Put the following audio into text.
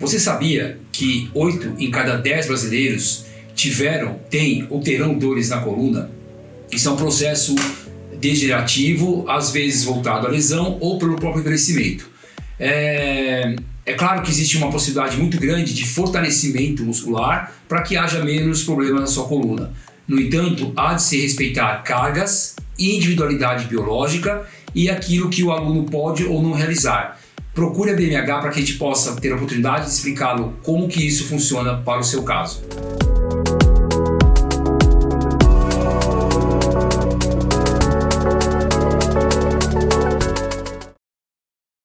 Você sabia que 8 em cada 10 brasileiros tiveram, têm ou terão dores na coluna? Isso é um processo degenerativo, às vezes voltado à lesão ou pelo próprio envelhecimento. É, é claro que existe uma possibilidade muito grande de fortalecimento muscular para que haja menos problemas na sua coluna. No entanto, há de se respeitar cargas, individualidade biológica e aquilo que o aluno pode ou não realizar. Procure a BMH para que a gente possa ter a oportunidade de explicá-lo como que isso funciona para o seu caso.